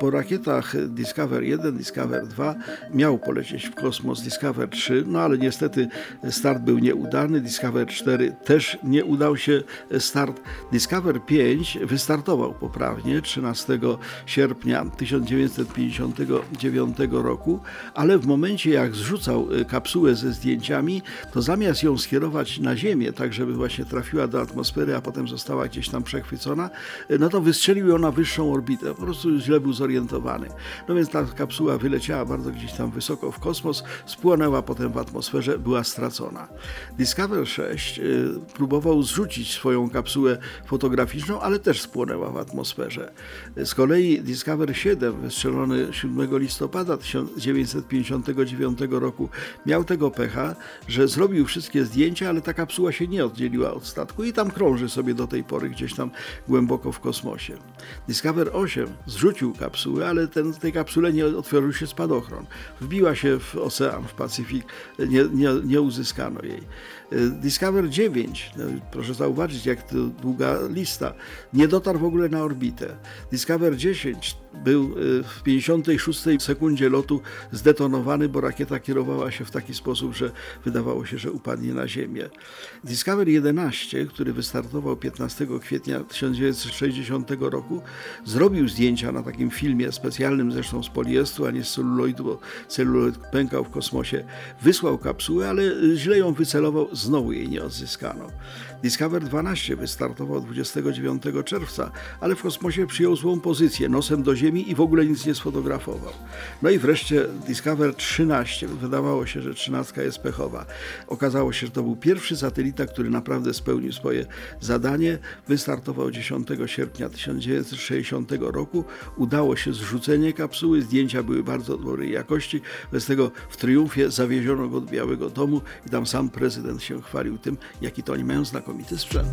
Po rakietach Discover 1, Discover 2 miał polecieć w kosmos Discover 3, no ale niestety start był nieudany. Discover 4 też nie udał się start. Discover 5 wystartował poprawnie 13 sierpnia 1959 roku, ale w momencie jak zrzucał kapsułę ze zdjęciami, to zamiast ją skierować na Ziemię, tak żeby właśnie trafiła do atmosfery, a potem została gdzieś tam przechwycona, no to wystrzelił ją na wyższą orbitę. Po prostu źle był zorientowany. No więc ta kapsuła wyleciała bardzo gdzieś tam wysoko w kosmos, spłonęła potem w atmosferze, była stracona. Discover 6 y, próbował zrzucić swoją kapsułę fotograficzną, ale też spłonęła w atmosferze. Z kolei Discover 7, wystrzelony 7 listopada 1959 roku, miał tego pecha, że zrobił wszystkie zdjęcia, ale ta kapsuła się nie oddzieliła od statku i tam krąży sobie do tej pory gdzieś tam głęboko w kosmosie. Discover 8 zrzucił kapsułę, kapsuły, ale ten, tej kapsule nie otworzył się spadochron. Wbiła się w ocean, w Pacyfik, nie, nie, nie uzyskano jej. E, Discover 9, no, proszę zauważyć, jak to długa lista, nie dotarł w ogóle na orbitę. Discover 10 był e, w 56 sekundzie lotu zdetonowany, bo rakieta kierowała się w taki sposób, że wydawało się, że upadnie na Ziemię. Discover 11, który wystartował 15 kwietnia 1960 roku, zrobił zdjęcia na takim filmie specjalnym, zresztą z poliestru, a nie z celuloidu, bo celuloid pękał w kosmosie. Wysłał kapsułę, ale źle ją wycelował znowu jej nie odzyskano. Discover 12 wystartował 29 czerwca, ale w kosmosie przyjął złą pozycję, nosem do Ziemi i w ogóle nic nie sfotografował. No i wreszcie Discover 13, wydawało się, że 13 jest pechowa. Okazało się, że to był pierwszy satelita, który naprawdę spełnił swoje zadanie. Wystartował 10 sierpnia 1960 roku. Się zrzucenie kapsuły, zdjęcia były bardzo dobrej jakości. Bez tego w triumfie zawieziono go do Białego Domu i tam sam prezydent się chwalił tym, jaki to oni mają znakomity sprzęt.